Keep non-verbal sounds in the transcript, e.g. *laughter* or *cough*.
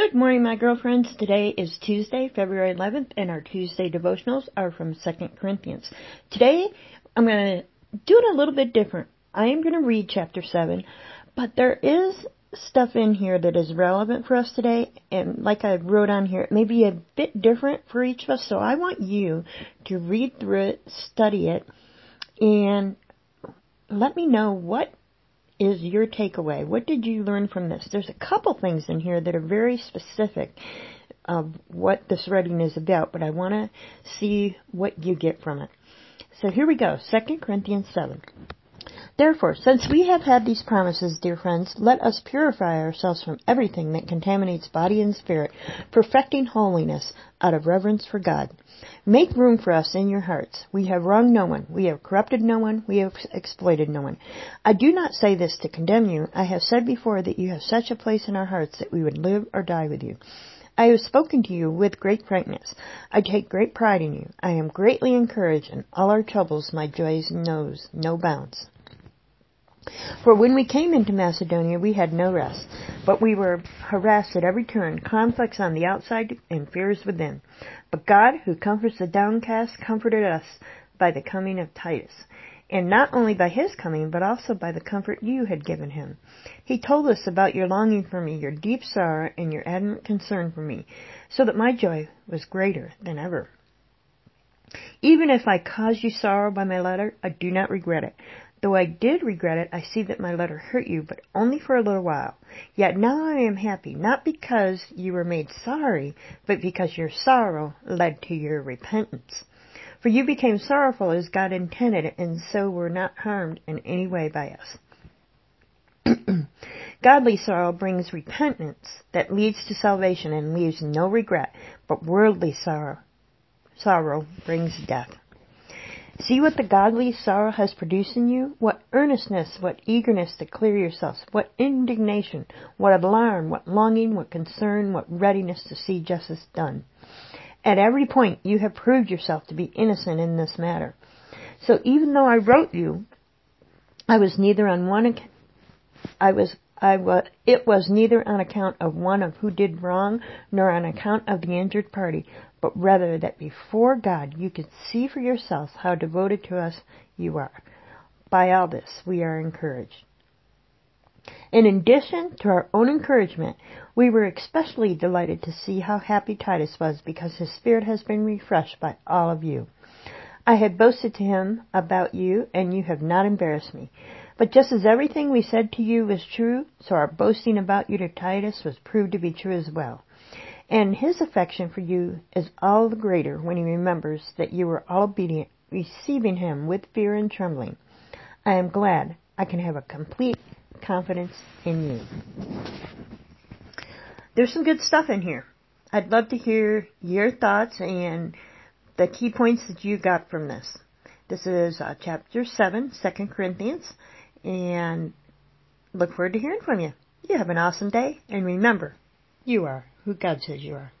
Good morning, my girlfriends. Today is Tuesday, February 11th, and our Tuesday devotionals are from 2 Corinthians. Today, I'm going to do it a little bit different. I am going to read chapter 7, but there is stuff in here that is relevant for us today, and like I wrote on here, it may be a bit different for each of us, so I want you to read through it, study it, and let me know what is your takeaway? What did you learn from this? There's a couple things in here that are very specific of what this writing is about, but I want to see what you get from it. So here we go, 2 Corinthians 7. Therefore, since we have had these promises, dear friends, let us purify ourselves from everything that contaminates body and spirit, perfecting holiness out of reverence for God. Make room for us in your hearts. We have wronged no one. We have corrupted no one. We have exploited no one. I do not say this to condemn you. I have said before that you have such a place in our hearts that we would live or die with you. I have spoken to you with great frankness. I take great pride in you. I am greatly encouraged in all our troubles. My joy knows no bounds. For when we came into Macedonia, we had no rest, but we were harassed at every turn, conflicts on the outside and fears within. But God, who comforts the downcast, comforted us by the coming of Titus. And not only by his coming, but also by the comfort you had given him. He told us about your longing for me, your deep sorrow, and your ardent concern for me, so that my joy was greater than ever. Even if I caused you sorrow by my letter, I do not regret it, Though I did regret it, I see that my letter hurt you, but only for a little while. Yet now I am happy, not because you were made sorry, but because your sorrow led to your repentance. For you became sorrowful as God intended, and so were not harmed in any way by us. *clears throat* Godly sorrow brings repentance that leads to salvation and leaves no regret, but worldly sorrow, sorrow brings death. See what the godly sorrow has produced in you? What earnestness, what eagerness to clear yourselves, what indignation, what alarm, what longing, what concern, what readiness to see justice done. At every point you have proved yourself to be innocent in this matter. So even though I wrote you, I was neither on one I was I was, it was neither on account of one of who did wrong, nor on account of the injured party, but rather that before God you can see for yourselves how devoted to us you are. By all this we are encouraged. In addition to our own encouragement, we were especially delighted to see how happy Titus was because his spirit has been refreshed by all of you. I had boasted to him about you, and you have not embarrassed me. But just as everything we said to you was true, so our boasting about you to Titus was proved to be true as well. And his affection for you is all the greater when he remembers that you were all obedient, receiving him with fear and trembling. I am glad I can have a complete confidence in you. There's some good stuff in here. I'd love to hear your thoughts and the key points that you got from this. This is uh, chapter 7, 2 Corinthians, and look forward to hearing from you. You have an awesome day, and remember, you are who God says you are.